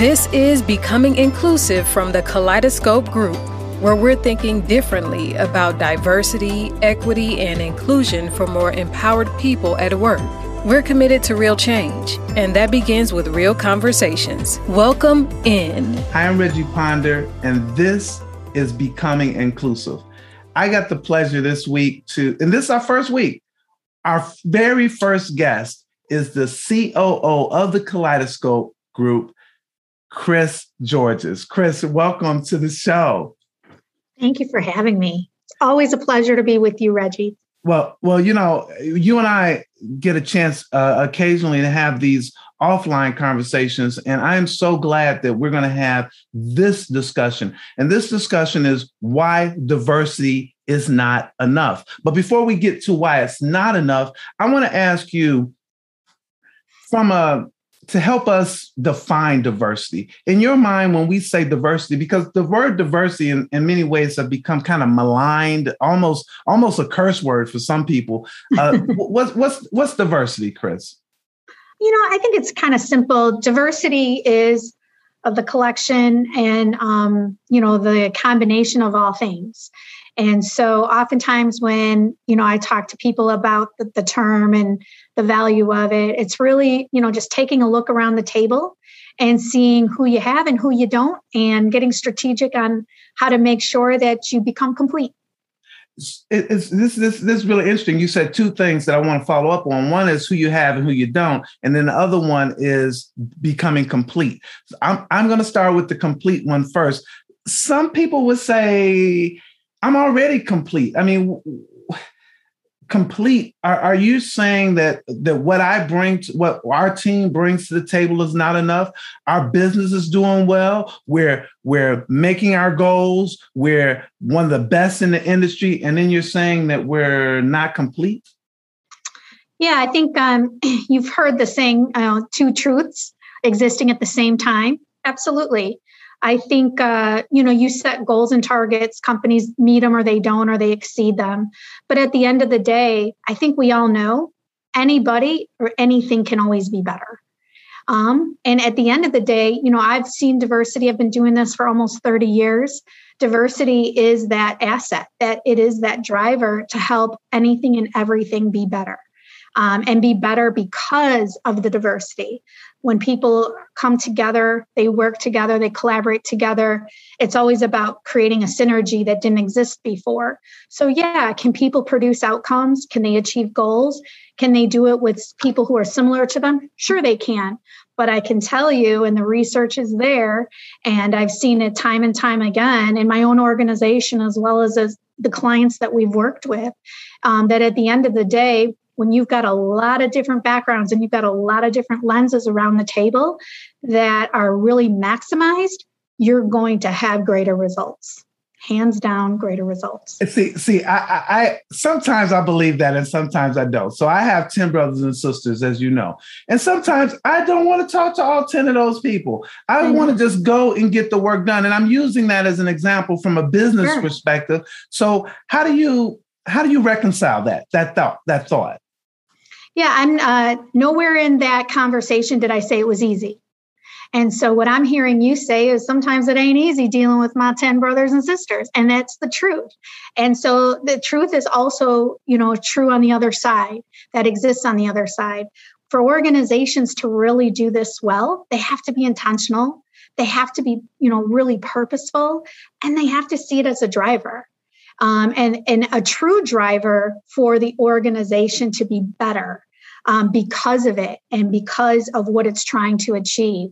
This is Becoming Inclusive from the Kaleidoscope Group, where we're thinking differently about diversity, equity, and inclusion for more empowered people at work. We're committed to real change, and that begins with real conversations. Welcome in. Hi, I'm Reggie Ponder, and this is Becoming Inclusive. I got the pleasure this week to, and this is our first week. Our very first guest is the COO of the Kaleidoscope Group, Chris Georgas. Chris, welcome to the show. Thank you for having me. It's always a pleasure to be with you, Reggie. Well, well, you know, you and I get a chance uh, occasionally to have these offline conversations, and I am so glad that we're going to have this discussion. And this discussion is why diversity is not enough. But before we get to why it's not enough, I want to ask you from a to help us define diversity. In your mind, when we say diversity, because the word diversity in, in many ways have become kind of maligned, almost almost a curse word for some people. Uh, what's what's what's diversity, Chris? You know, I think it's kind of simple. Diversity is of the collection and um, you know the combination of all things. And so oftentimes when, you know, I talk to people about the, the, term and the value of it, it's really, you know, just taking a look around the table and seeing who you have and who you don't and getting strategic on how to make sure that you become complete. It's, this this this is really interesting. You said two things that I want to follow up on. One is who you have and who you don't, and then the other one is becoming complete. I'm I'm going to start with the complete one first. Some people would say I'm already complete. I mean, complete. Are, are you saying that that what I bring, to, what our team brings to the table is not enough? Our business is doing well. We're we're making our goals. We're one of the best in the industry, and then you're saying that we're not complete. Yeah, I think um, you've heard the saying, uh, two truths existing at the same time. Absolutely. I think uh, you know you set goals and targets. Companies meet them or they don't or they exceed them. But at the end of the day, I think we all know anybody or anything can always be better. Um, and at the end of the day, you know, I've seen diversity. I've been doing this for almost 30 years. Diversity is that asset, that it is that driver to help anything and everything be better. Um, and be better because of the diversity when people come together, they work together, they collaborate together. It's always about creating a synergy that didn't exist before. So, yeah, can people produce outcomes? Can they achieve goals? Can they do it with people who are similar to them? Sure, they can. But I can tell you, and the research is there, and I've seen it time and time again in my own organization as well as, as the clients that we've worked with, um, that at the end of the day, when you've got a lot of different backgrounds and you've got a lot of different lenses around the table that are really maximized, you're going to have greater results. Hands down, greater results. See, see, I, I, I sometimes I believe that, and sometimes I don't. So I have ten brothers and sisters, as you know, and sometimes I don't want to talk to all ten of those people. I mm-hmm. want to just go and get the work done, and I'm using that as an example from a business sure. perspective. So how do you how do you reconcile that that thought that thought? Yeah, I'm uh, nowhere in that conversation did I say it was easy. And so what I'm hearing you say is sometimes it ain't easy dealing with my 10 brothers and sisters. And that's the truth. And so the truth is also, you know, true on the other side that exists on the other side. For organizations to really do this well, they have to be intentional. They have to be, you know, really purposeful and they have to see it as a driver um, and, and a true driver for the organization to be better um, because of it and because of what it's trying to achieve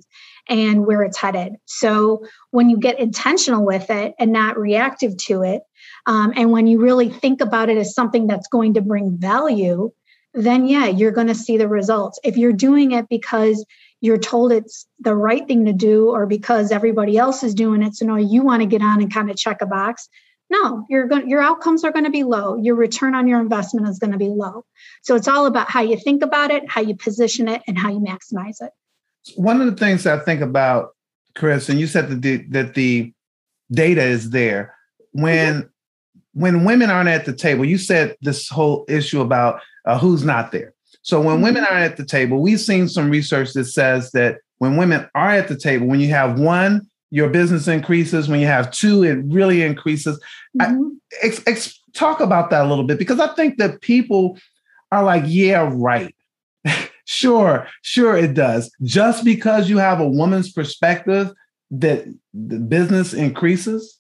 and where it's headed. So when you get intentional with it and not reactive to it, um, and when you really think about it as something that's going to bring value, then yeah, you're going to see the results. If you're doing it because you're told it's the right thing to do or because everybody else is doing it, so no, you want to get on and kind of check a box, no, your your outcomes are going to be low. Your return on your investment is going to be low. So it's all about how you think about it, how you position it, and how you maximize it. One of the things I think about, Chris, and you said that the, that the data is there when mm-hmm. when women aren't at the table. You said this whole issue about uh, who's not there. So when mm-hmm. women aren't at the table, we've seen some research that says that when women are at the table, when you have one, your business increases. When you have two, it really increases. Mm-hmm. I, ex, ex, talk about that a little bit because I think that people are like, yeah, right. sure, sure, it does. Just because you have a woman's perspective, that the business increases.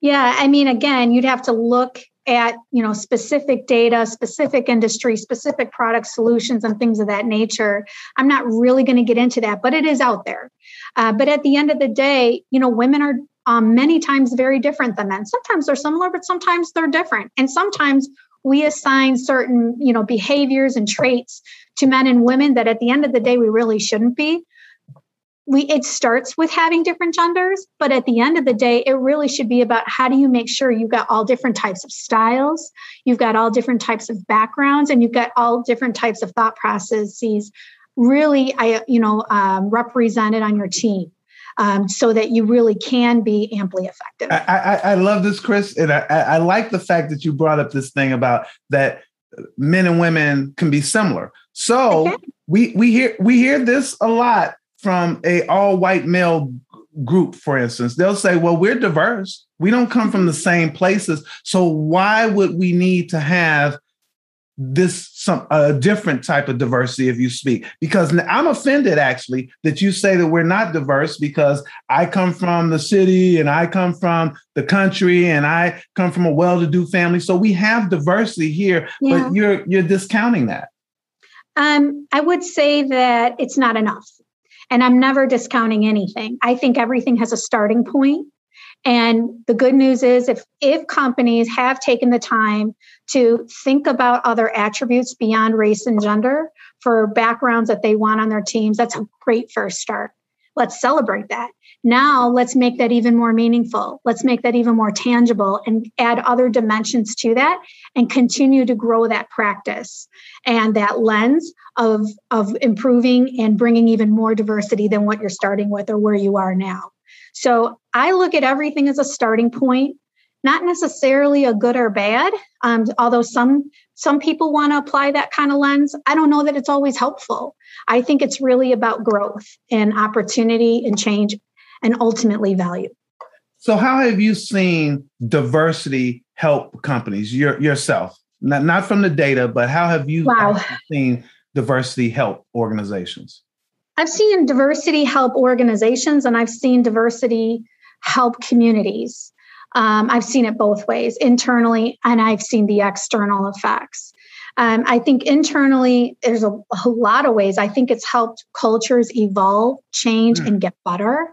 Yeah, I mean, again, you'd have to look at you know specific data specific industry specific product solutions and things of that nature i'm not really going to get into that but it is out there. Uh, but at the end of the day you know women are um, many times very different than men. Sometimes they're similar but sometimes they're different. And sometimes we assign certain you know behaviors and traits to men and women that at the end of the day we really shouldn't be we it starts with having different genders but at the end of the day it really should be about how do you make sure you've got all different types of styles you've got all different types of backgrounds and you've got all different types of thought processes really i you know um, represented on your team um, so that you really can be amply effective i, I, I love this chris and I, I like the fact that you brought up this thing about that men and women can be similar so okay. we we hear we hear this a lot from a all white male group for instance they'll say well we're diverse. We don't come from the same places. So why would we need to have this some a different type of diversity if you speak? Because i'm offended actually that you say that we're not diverse because i come from the city and i come from the country and i come from a well-to-do family. So we have diversity here yeah. but you're you're discounting that. Um, i would say that it's not enough and I'm never discounting anything. I think everything has a starting point. And the good news is if if companies have taken the time to think about other attributes beyond race and gender for backgrounds that they want on their teams, that's a great first start. Let's celebrate that. Now let's make that even more meaningful. Let's make that even more tangible and add other dimensions to that and continue to grow that practice and that lens of, of improving and bringing even more diversity than what you're starting with or where you are now. So I look at everything as a starting point, not necessarily a good or bad. Um, although some some people want to apply that kind of lens, I don't know that it's always helpful. I think it's really about growth and opportunity and change and ultimately value. So, how have you seen diversity help companies your, yourself? Not, not from the data, but how have you wow. seen diversity help organizations? I've seen diversity help organizations and I've seen diversity help communities. Um, I've seen it both ways, internally, and I've seen the external effects. Um, I think internally, there's a, a, lot of ways. I think it's helped cultures evolve, change, mm. and get better.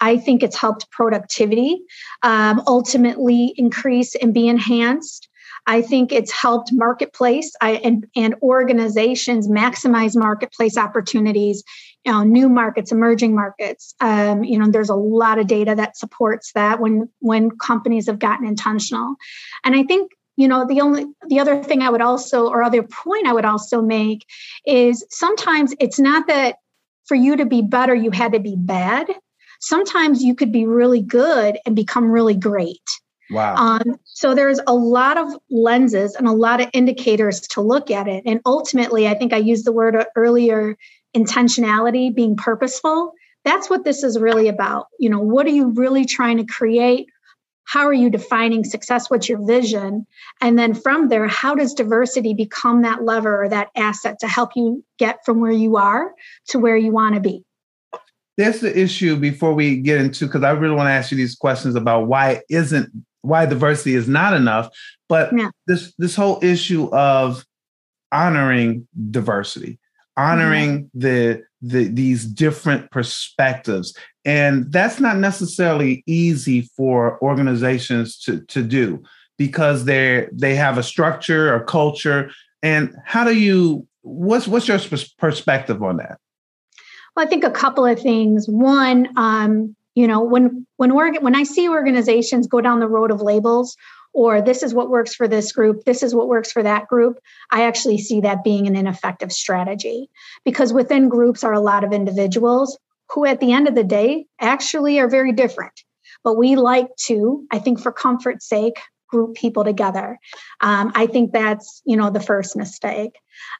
I think it's helped productivity um, ultimately increase and be enhanced. I think it's helped marketplace I, and, and organizations maximize marketplace opportunities, you know, new markets, emerging markets. Um, you know, there's a lot of data that supports that when when companies have gotten intentional. And I think you know the only the other thing i would also or other point i would also make is sometimes it's not that for you to be better you had to be bad sometimes you could be really good and become really great wow um, so there's a lot of lenses and a lot of indicators to look at it and ultimately i think i used the word earlier intentionality being purposeful that's what this is really about. You know what are you really trying to create? How are you defining success? What's your vision? And then from there how does diversity become that lever or that asset to help you get from where you are to where you want to be? That's the issue before we get into because i really want to ask you these questions about why isn't why diversity is not enough but yeah. this this whole issue of honoring diversity honoring mm-hmm. the the these different perspectives. And that's not necessarily easy for organizations to to do because they they have a structure or culture. And how do you what's what's your perspective on that? Well i think a couple of things. One um, you know when when org- when i see organizations go down the road of labels or this is what works for this group, this is what works for that group, I actually see that being an ineffective strategy because within groups are a lot of individuals who, at the end of the day, actually are very different. But we like to, I think, for comfort's sake, group people together. Um, I think that's you know the first mistake.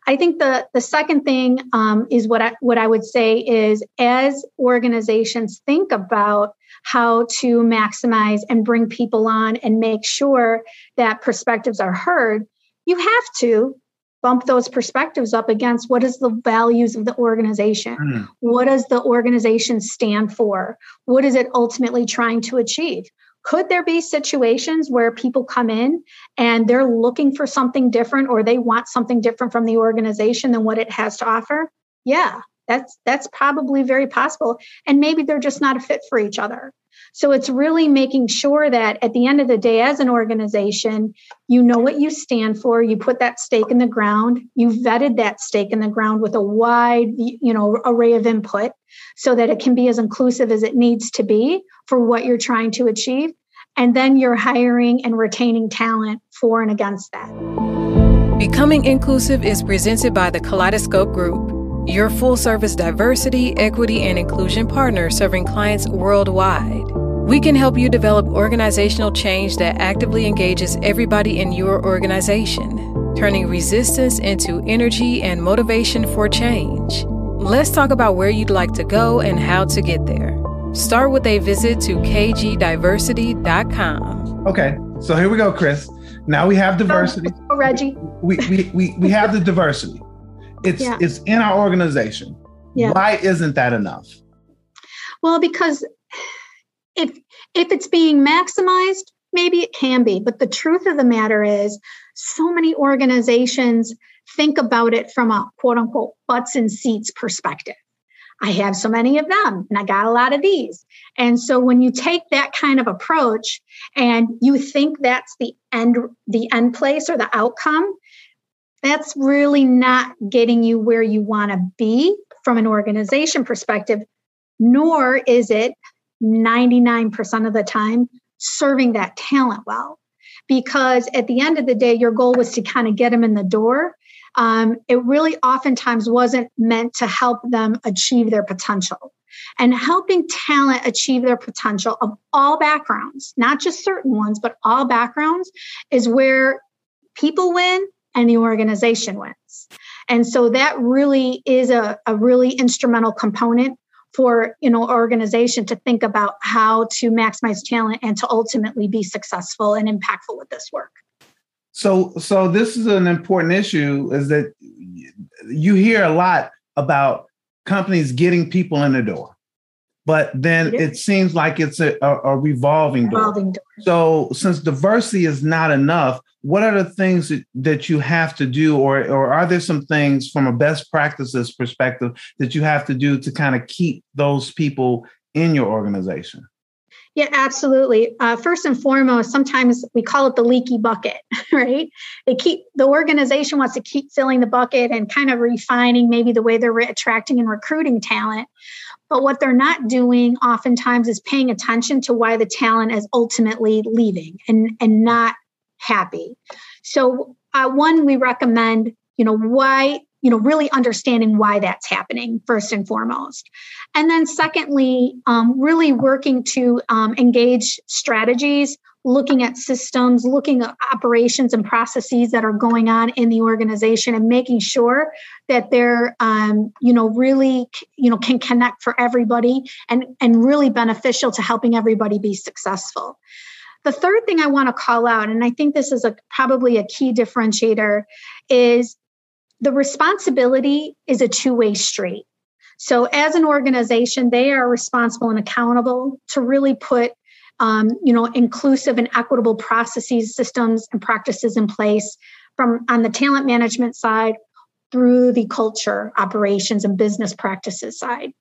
I think the the second thing um, is what I what I would say is as organizations think about how to maximize and bring people on and make sure that perspectives are heard, you have to bump those perspectives up against what is the values of the organization mm. what does the organization stand for what is it ultimately trying to achieve could there be situations where people come in and they're looking for something different or they want something different from the organization than what it has to offer? Yeah that's that's probably very possible and maybe they're just not a fit for each other so it's really making sure that at the end of the day, as an organization, you know what you stand for. You put that stake in the ground. You vetted that stake in the ground with a wide, you know, array of input so that it can be as inclusive as it needs to be for what you're trying to achieve. And then you're hiring and retaining talent for and against that. Becoming Inclusive is presented by the Kaleidoscope Group your full service diversity, equity, and inclusion partner serving clients worldwide. We can help you develop organizational change that actively engages everybody in your organization, turning resistance into energy and motivation for change. Let's talk about where you'd like to go and how to get there. Start with a visit to kgdiversity.com. Okay, so here we go, Chris. Now we have diversity. Oh, Reggie. We, we, we, we have the diversity. It's yeah. it's in our organization. Yeah. Why isn't that enough? Well, because if if it's being maximized, maybe it can be, but the truth of the matter is so many organizations think about it from a quote unquote butts and seats perspective. I have so many of them and I got a lot of these. And so when you take that kind of approach and you think that's the end the end place or the outcome, that's really not getting you where you want to be from an organization perspective, nor is it 99% of the time serving that talent well. Because at the end of the day, your goal was to kind of get them in the door. Um, it really oftentimes wasn't meant to help them achieve their potential. And helping talent achieve their potential of all backgrounds, not just certain ones, but all backgrounds, is where people win and the organization wins. And so that really is a, a really instrumental component for you know organization to think about how to maximize talent and to ultimately be successful and impactful with this work so so this is an important issue is that you hear a lot about companies getting people in the door but then it, it seems like it's a, a, a revolving, revolving door. door. So since diversity is not enough, what are the things that, you have to do or or are there some things from a best practices perspective that you have to do to kind of keep those people in your organization? Yeah absolutely. Uh, first and foremost sometimes we call it the leaky bucket right? They keep the organization wants to keep filling the bucket and kind of refining maybe the way they're re- attracting and recruiting talent. But what they're not doing oftentimes is paying attention to why the talent is ultimately leaving and and not happy. So, uh, one, we recommend, you know, why, you know, really understanding why that's happening first and foremost. And then, secondly, um, really working to um, engage strategies, looking at systems, looking at operations and processes that are going on in the organization, and making sure that they're, um, you know, really, you know, can connect for everybody and and really beneficial to helping everybody be successful. The third thing I want to call out, and I think this is a probably a key differentiator, is the responsibility is a two-way street. So as an organization, they are responsible and accountable to really put um, you know, inclusive and equitable processes, systems, and practices in place from on the talent management side through the culture, operations, and business practices side.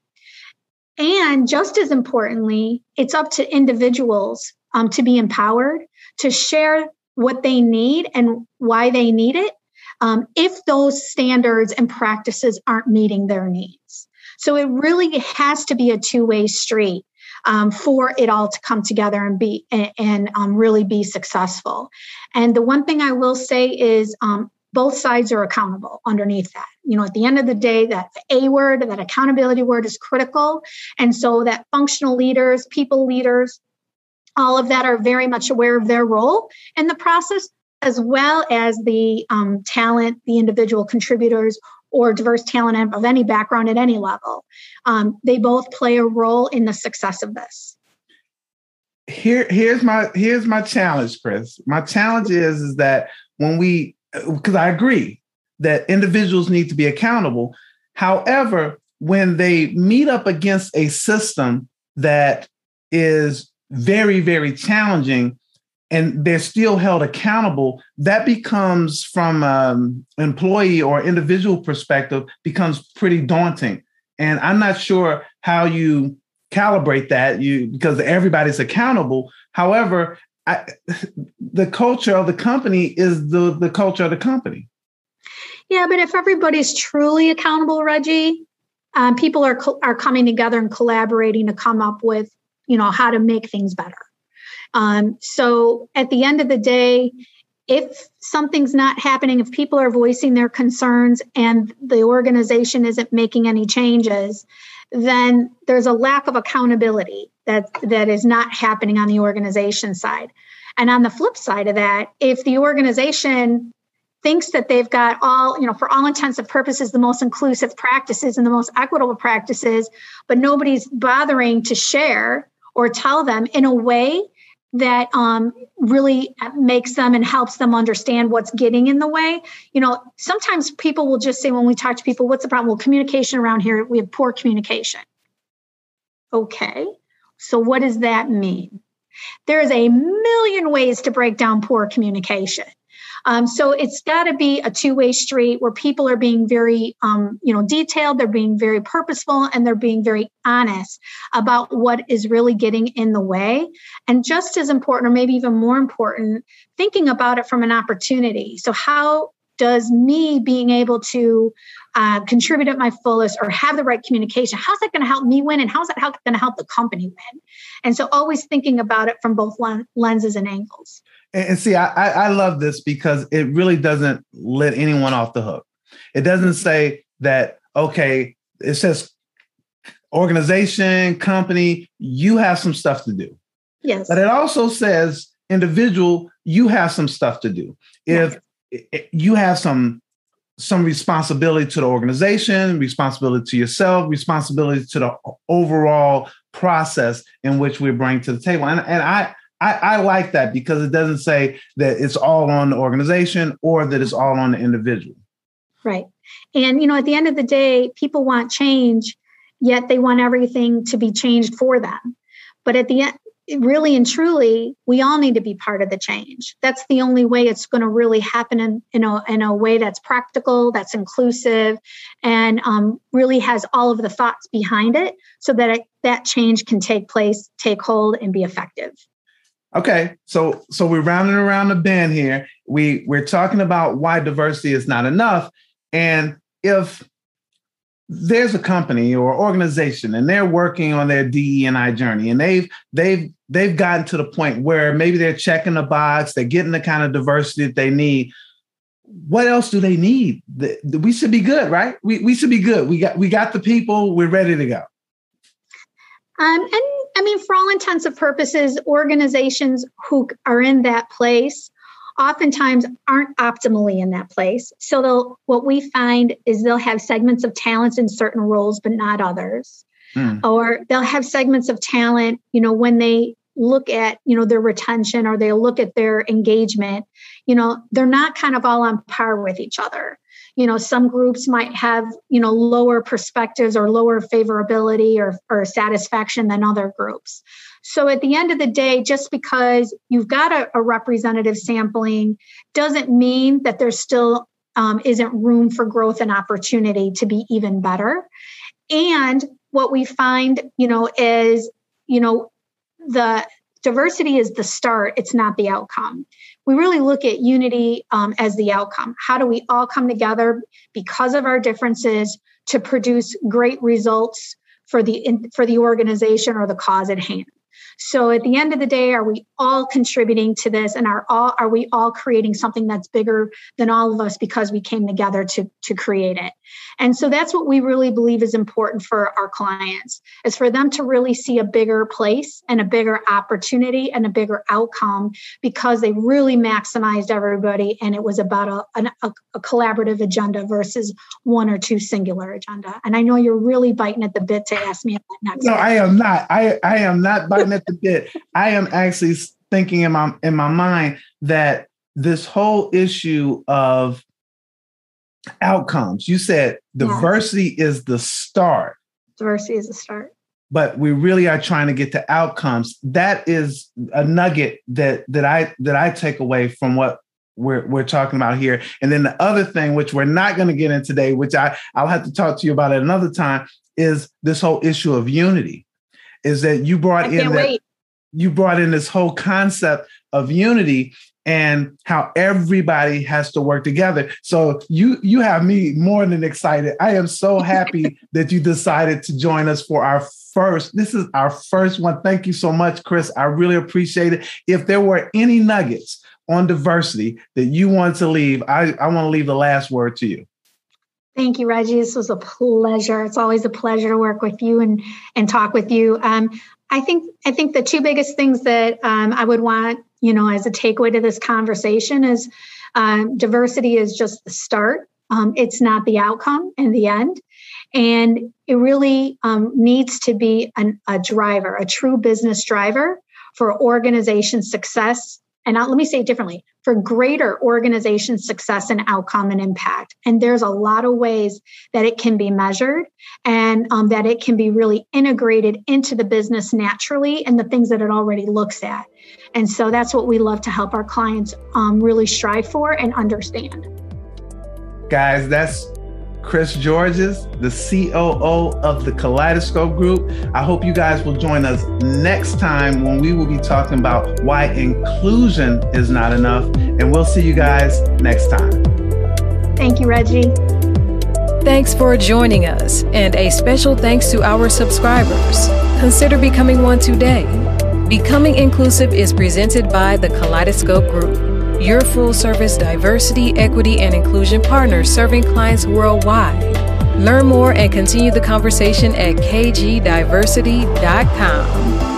And just as importantly, it's up to individuals um, to be empowered, to share what they need and why they need it, um, if those standards and practices aren't meeting their needs. So it really has to be a two way street. Um, for it all to come together and be and, and um, really be successful. And the one thing I will say is um, both sides are accountable underneath that. You know, at the end of the day, that A word, that accountability word is critical. And so that functional leaders, people leaders, all of that are very much aware of their role in the process, as well as the um, talent, the individual contributors, or diverse talent of any background at any level. Um, they both play a role in the success of this. Here, here's my here's my challenge, Chris. My challenge is is that when we, because I agree that individuals need to be accountable. However, when they meet up against a system that is very, very challenging and they're still held accountable, that becomes from um, employee or individual perspective becomes pretty daunting. And I'm not sure how you calibrate that you because everybody's accountable. However, I, the culture of the company is the, the culture of the company. Yeah, but if everybody's truly accountable, Reggie, um, people are are coming together and collaborating to come up with you know how to make things better. Um, so at the end of the day if something's not happening if people are voicing their concerns and the organization isn't making any changes then there's a lack of accountability that that is not happening on the organization side. And on the flip side of that if the organization thinks that they've got all, you know, for all intents and purposes, the most inclusive practices and the most equitable practices, but nobody's bothering to share or tell them in a way that um, really makes them and helps them understand what's getting in the way. You know, sometimes people will just say when we talk to people, what's the problem? Well, communication around here, we have poor communication. Okay, so what does that mean? There's a million ways to break down poor communication. Um, so it's got to be a two-way street where people are being very, um, you know, detailed. They're being very purposeful, and they're being very honest about what is really getting in the way. And just as important, or maybe even more important, thinking about it from an opportunity. So how does me being able to uh, contribute at my fullest or have the right communication how's that going to help me win and how's that going to help the company win and so always thinking about it from both lenses and angles and, see, I, I love this because it really doesn't let anyone off the hook. It doesn't say that, okay, it says organization, company, you have some stuff to do. Yes. But it also says individual, you have some stuff to do. If yes. you have some some responsibility to the organization, responsibility to yourself, responsibility to the overall process in which we bring to the table. And, and I I, I like that because it doesn't say that it's all on the organization or that it's all on the individual. Right. And, you know, at the end of the day, people want change, yet they want everything to be changed for them. But at the end, really and truly, we all need to be part of the change. That's the only way it's going to really happen in, in, a, in a way that's practical, that's inclusive, and um, really has all of the thoughts behind it so that it, that change can take place, take hold, and be effective. Okay, so so we're rounding around the bend here. We we're talking about why diversity is not enough, and if there's a company or organization and they're working on their DE and I journey, and they've they've they've gotten to the point where maybe they're checking the box, they're getting the kind of diversity that they need. What else do they need? We should be good, right? We we should be good. We got we got the people. We're ready to go. Um, and I mean, for all intents and purposes, organizations who are in that place oftentimes aren't optimally in that place. So they'll what we find is they'll have segments of talents in certain roles, but not others. Hmm. Or they'll have segments of talent, you know, when they look at, you know, their retention or they look at their engagement, you know, they're not kind of all on par with each other you know some groups might have you know lower perspectives or lower favorability or, or satisfaction than other groups. So at the end of the day just because you've got a, a representative sampling doesn't mean that there still um, isn't room for growth and opportunity to be even better. And what we find you know is you know the diversity is the start it's not the outcome we really look at unity um, as the outcome. How do we all come together because of our differences to produce great results for the for the organization or the cause at hand? So at the end of the day, are we all contributing to this and are all are we all creating something that's bigger than all of us because we came together to, to create it? And so that's what we really believe is important for our clients is for them to really see a bigger place and a bigger opportunity and a bigger outcome because they really maximized everybody and it was about a, a, a collaborative agenda versus one or two singular agenda. And I know you're really biting at the bit to ask me that next. No, I am not. I, I am not biting at the bit. I am actually thinking in my in my mind that this whole issue of outcomes. You said diversity yeah. is the start. Diversity is the start. But we really are trying to get to outcomes. That is a nugget that that I that I take away from what we're we're talking about here. And then the other thing, which we're not going to get in today, which I I'll have to talk to you about at another time, is this whole issue of unity. Is that you brought in that wait. you brought in this whole concept of unity and how everybody has to work together. So you you have me more than excited. I am so happy that you decided to join us for our first. This is our first one. Thank you so much, Chris. I really appreciate it. If there were any nuggets on diversity that you want to leave, I, I want to leave the last word to you. Thank you, Reggie. This was a pleasure. It's always a pleasure to work with you and and talk with you. Um, I think I think the two biggest things that um, I would want you know, as a takeaway to this conversation is um, diversity is just the start. Um, it's not the outcome in the end. And it really um, needs to be an, a driver, a true business driver for organization success. And let me say it differently for greater organization success and outcome and impact. And there's a lot of ways that it can be measured and um, that it can be really integrated into the business naturally and the things that it already looks at. And so that's what we love to help our clients um, really strive for and understand. Guys, that's Chris Georgas, the COO of the Kaleidoscope Group. I hope you guys will join us next time when we will be talking about why inclusion is not enough. And we'll see you guys next time. Thank you, Reggie. Thanks for joining us, and a special thanks to our subscribers. Consider becoming one today. Becoming Inclusive is presented by the Kaleidoscope Group, your full service diversity, equity, and inclusion partner serving clients worldwide. Learn more and continue the conversation at kgdiversity.com.